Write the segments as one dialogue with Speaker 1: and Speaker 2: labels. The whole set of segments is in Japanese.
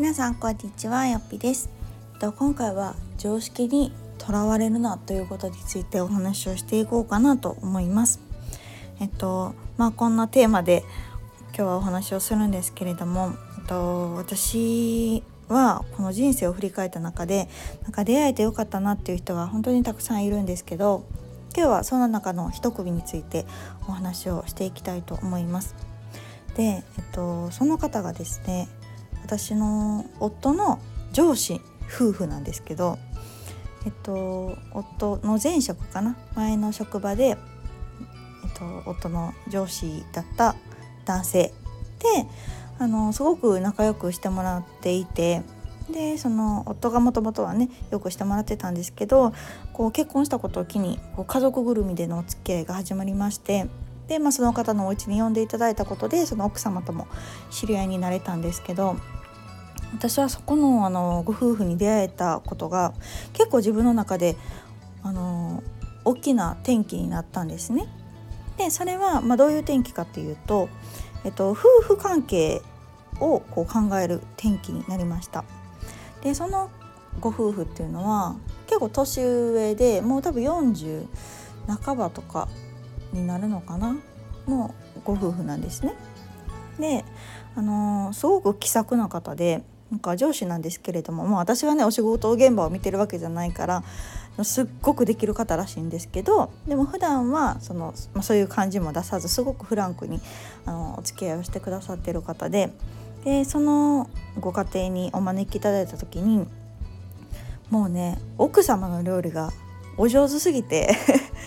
Speaker 1: 皆さんこんにちはよっぴです今回は常識にとらわれるなということについてお話をしていこうかなと思いますえっとまあこんなテーマで今日はお話をするんですけれども、えっと、私はこの人生を振り返った中でなんか出会えてよかったなっていう人が本当にたくさんいるんですけど今日はその中の一組についてお話をしていきたいと思います。で、えっと、その方がですね私の夫の上司夫婦なんですけど、えっと、夫の前職かな？前の職場で、えっと、夫の上司だった男性。であのすごく仲良くしてもらっていてでその夫がもともとはねよくしてもらってたんですけどこう結婚したことを機にこう家族ぐるみでのお付き合いが始まりましてで、まあ、その方のお家に呼んでいただいたことでその奥様とも知り合いになれたんですけど私はそこのあのご夫婦に出会えたことが結構自分の中であの大きな転機になったんですね。でそれは、まあ、どういう転機かっていうと、えっと、夫婦関係をこう考える転機になりました。でそのご夫婦っていうのは結構年上でもう多分40半ばとかになるのかなのご夫婦なんですね。であのー、すごく気さくな方でなんか上司なんですけれどももう私はねお仕事現場を見てるわけじゃないからすっごくできる方らしいんですけどでも普段はその、まあ、そういう感じも出さずすごくフランクにあのお付き合いをしてくださってる方ででそのご家庭にお招きいただいた時にもうね奥様の料理がお上手すぎて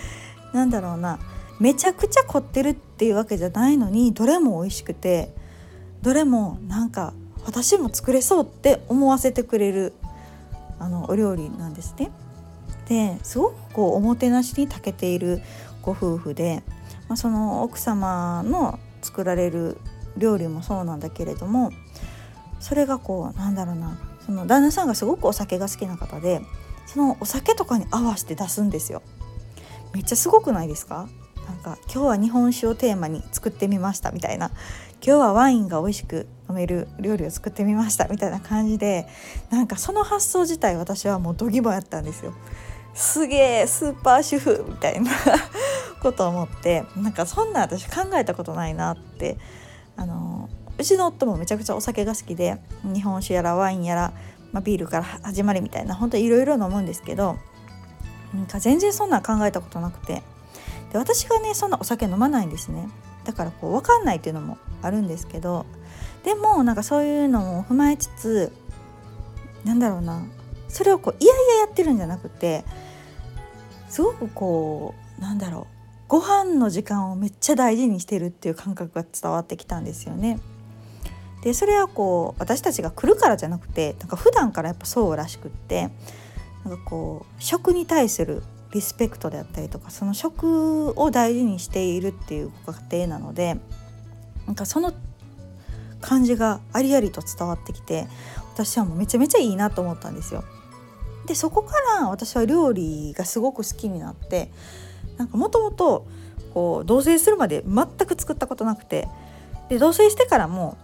Speaker 1: なんだろうなめちゃくちゃ凝ってるっていうわけじゃないのにどれも美味しくてどれもなんか私も作れそうって思わせてくれるあのお料理なんですね。ですごくこうおもてなしに長けているご夫婦で、まあ、その奥様の作られる料理もそうなんだけれどもそれがこうなんだろうなその旦那さんがすごくお酒が好きな方でそのお酒とかに合わせて出すんですよ。めっちゃすごくないですか？なんか今日は日本酒をテーマに作ってみましたみたいな今日はワインが美味しく飲める料理を作ってみましたみたいな感じでなんかその発想自体私はもうドギボやったんですよ。すげえスーパー主婦みたいな ことを思ってなんかそんな私考えたことないなって。あのうちの夫もめちゃくちゃお酒が好きで日本酒やらワインやら、まあ、ビールから始まりみたいな本当いろいろ飲むんですけどなんか全然そんなん考えたことなくて。で私がねそんなお酒飲まないんですね。だからこう分かんないっていうのもあるんですけどでもなんかそういうのも踏まえつつなんだろうなそれをこういやいややってるんじゃなくてすごくこうなんだろうご飯の時間をめっちゃ大事にしてるっていう感覚が伝わってきたんですよね。でそれはこう私たちが来るからじゃなくてなんか普段からやっぱそうらしくってなんかこう食に対するリスペクトであったりとかその食を大事にしているっていうご家庭なのでなんかその感じがありありと伝わってきて私はもうめちゃめちゃいいなと思ったんですよ。でそこから私は料理がすごく好きになってなんかもともとこう同棲するまで全く作ったことなくてで同棲してからも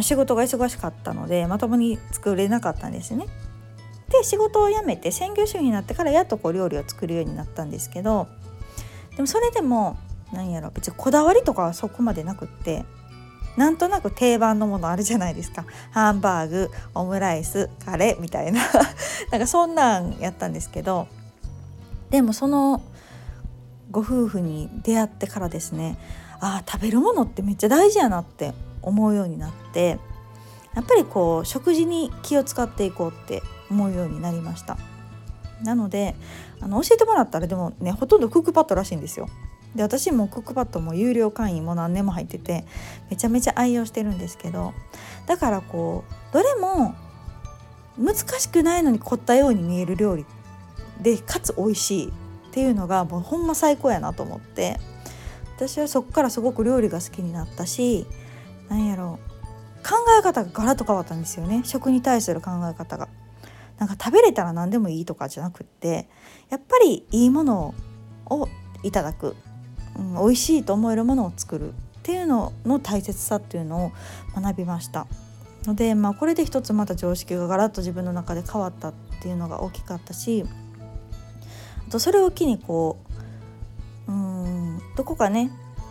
Speaker 1: 仕事が忙しかったのでまともに作れなかったんですね。で仕事を辞めて専業主婦になってからやっとこう料理を作るようになったんですけどでもそれでも何やろ。別にこだわりとかはそこまでなくってなんとなく定番のものあるじゃないですか。ハンバーグオムライスカレーみたいな。なんかそんなんやったんですけどでもそのご夫婦に出会ってからですねああ食べるものってめっちゃ大事やなって思うようになってやっぱりこう食事に気を使っていこうって思うようになりました。なのであの教えてもらったらでもねほとんどクックパッドらしいんですよ。で私もクックパッドも有料会員も何年も入っててめちゃめちゃ愛用してるんですけどだからこうどれも難しくないのに凝ったように見える料理でかつ美味しいっていうのがもうほんま最高やなと思って私はそこからすごく料理が好きになったし何やろう考え方がガラッと変わったんですよね食に対する考え方が。なんか食べれたら何でもいいとかじゃなくってやっぱりいいものをいただく、うん、美味しいと思えるものを作るっていうのの大切さっていうのを学びました。ので、まあ、これで一つまた常識がガラッと自分の中で変わったっていうのが大きかったしあとそれを機にこううんどこかね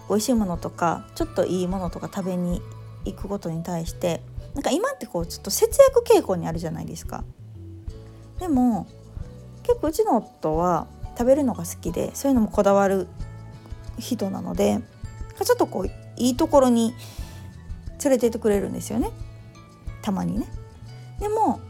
Speaker 1: 美味しいものとかちょっといいものとか食べに行くことに対してなんか今ってこうちょっと節約傾向にあるじゃないですか。でも結構うちの夫は食べるのが好きでそういうのもこだわる人なのでちょっとこういいところに連れてってくれるんですよねたまにね。でも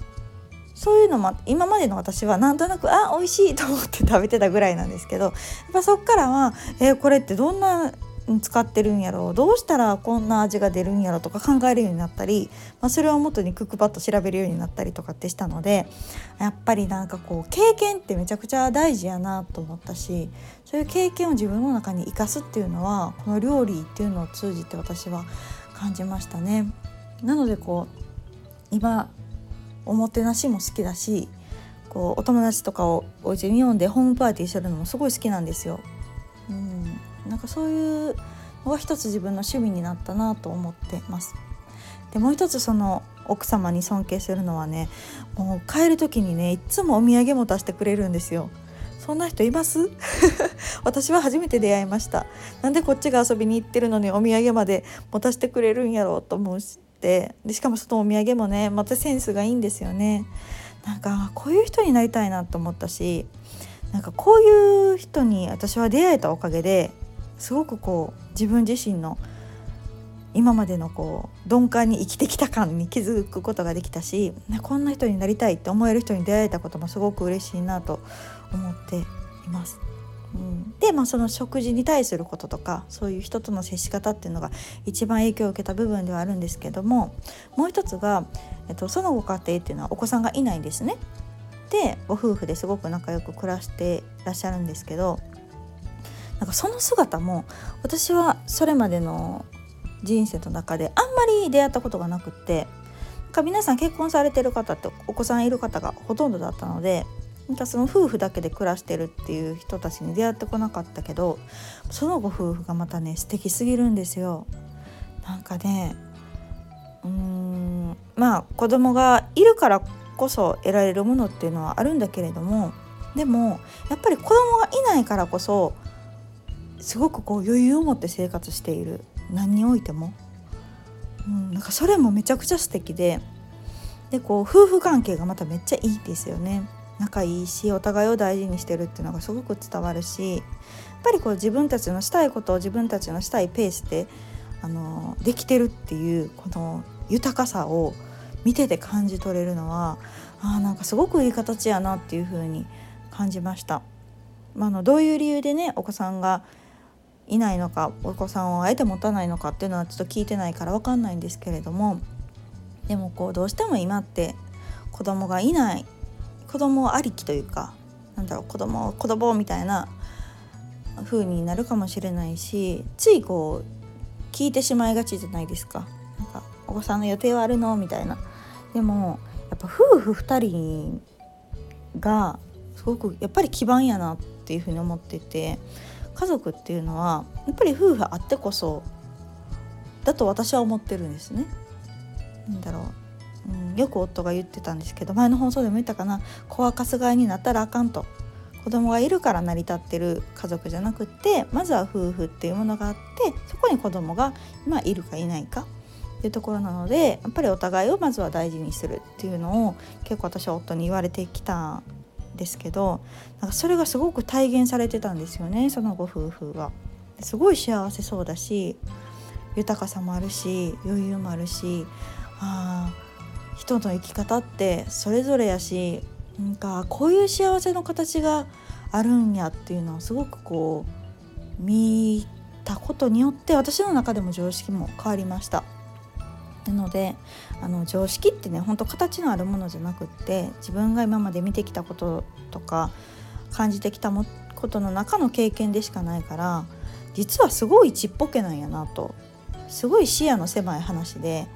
Speaker 1: そういうのも今までの私はなんとなくあ美味しいと思って食べてたぐらいなんですけどやっぱそっからは、えー、これってどんな使ってるんやろうどうしたらこんな味が出るんやろとか考えるようになったり、まあ、それをもとにクックパッド調べるようになったりとかってしたのでやっぱりなんかこう経験ってめちゃくちゃ大事やなと思ったしそういう経験を自分の中に生かすっていうのはこの料理っていうのを通じて私は感じましたね。なのでこう今おもてなしも好きだしこうお友達とかをお家に呼んでホームパーティーするのもすごい好きなんですよ。なんかそういうのが一つ自分の趣味になったなと思ってます。でもう一つその奥様に尊敬するのはねもう帰る時にねいつもお土産も出してくれるんですよ。そんな人います？私は初めて出会いましたなんでこっちが遊びに行ってるのにお土産まで持たせてくれるんやろうと思うしてでしかもそのお土産もねまたセンスがいいんですよねなんかこういう人になりたいなと思ったしなんかこういう人に私は出会えたおかげですごくこう自分自身の今までのこう鈍感に生きてきた感に気づくことができたしこんな人になりたいって思える人に出会えたこともすごく嬉しいなと思っています。うん、で、まあ、その食事に対することとかそういう人との接し方っていうのが一番影響を受けた部分ではあるんですけどももう一つが、えっと、そのご家庭っていうのはお子さんがいないんですね。でご夫婦ですごく仲良く暮らしてらっしゃるんですけどなんかその姿も私はそれまでの人生の中であんまり出会ったことがなくってなんか皆さん結婚されてる方ってお子さんいる方がほとんどだったのでなんかその夫婦だけで暮らしてるっていう人たちに出会ってこなかったけどそのご夫婦がまたね素敵すぎるんですよ。なんかねうーんまあ子供がいるからこそ得られるものっていうのはあるんだけれどもでもやっぱり子供がいないからこそすごくこう余裕を持って生活している。何においても、うん、なんかそれもめちゃくちゃ素敵で。でこう夫婦関係がまためっちゃいいですよね。仲いいしお互いを大事にしてるっていうのがすごく伝わるしやっぱりこう自分たちのしたいことを自分たちのしたいペースであのできてるっていうこの豊かさを見てて感じ取れるのはあなんかすごくいい形やなっていう風に感じました。まあ、のどういう理由でねお子さんがいないのかお子さんをあえて持たないのかっていうのはちょっと聞いてないから分かんないんですけれどもでもこうどうしても今って子供がいない子供ありきというかなんだろう子供子供みたいな風になるかもしれないしついこう聞いてしまいがちじゃないですか。なんかお子さんの予定はあるのみたいな。でもやっぱ夫婦2人がすごくやっぱり基盤やなっていうふうに思ってて家族っていうのはやっぱり夫婦あってこそだと私は思ってるんですね。なだろう、うん、よく夫が言ってたんですけど前の放送でも言ったかな。子はかすがいになったらあかんと。子供がいるから成り立ってる家族じゃなくってまずは夫婦っていうものがあってそこに子供が今いるかいないかっていうところなのでやっぱりお互いをまずは大事にするっていうのを結構私は夫に言われてきたですけどなんかそれがすごく体現されてたんですよねそのご夫婦が。すごい幸せそうだし豊かさもあるし余裕もあるしあ人の生き方ってそれぞれやしなんかこういう幸せの形があるんやっていうのをすごくこう見たことによって私の中でも常識も変わりました。なのであの常識ってねほんと形のあるものじゃなくって自分が今まで見てきたこととか感じてきたもことの中の経験でしかないから実はすごいちっぽけなんやなとすごい視野の狭い話で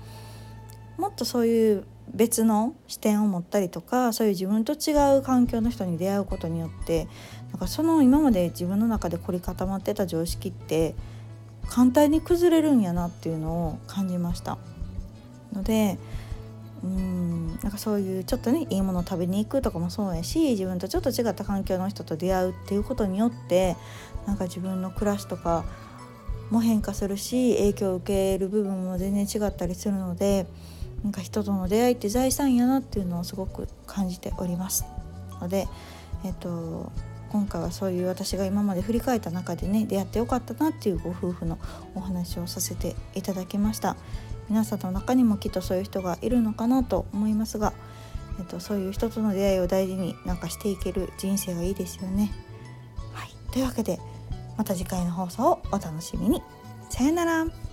Speaker 1: もっとそういう別の視点を持ったりとかそういう自分と違う環境の人に出会うことによってなんかその今まで自分の中で凝り固まってた常識って簡単に崩れるんやなっていうのを感じました。のでうんなんかそういうちょっとねいいものを食べに行くとかもそうやし自分とちょっと違った環境の人と出会うっていうことによってなんか自分の暮らしとかも変化するし影響を受ける部分も全然違ったりするのでなんか人との出会いって財産やなっていうのをすごく感じておりますので、えっと、今回はそういう私が今まで振り返った中でね出会ってよかったなっていうご夫婦のお話をさせていただきました。皆さんの中にもきっとそういう人がいるのかなと思いますが、えっと、そういう人との出会いを大事になんかしていける人生がいいですよね。はい、というわけでまた次回の放送をお楽しみに。さよなら。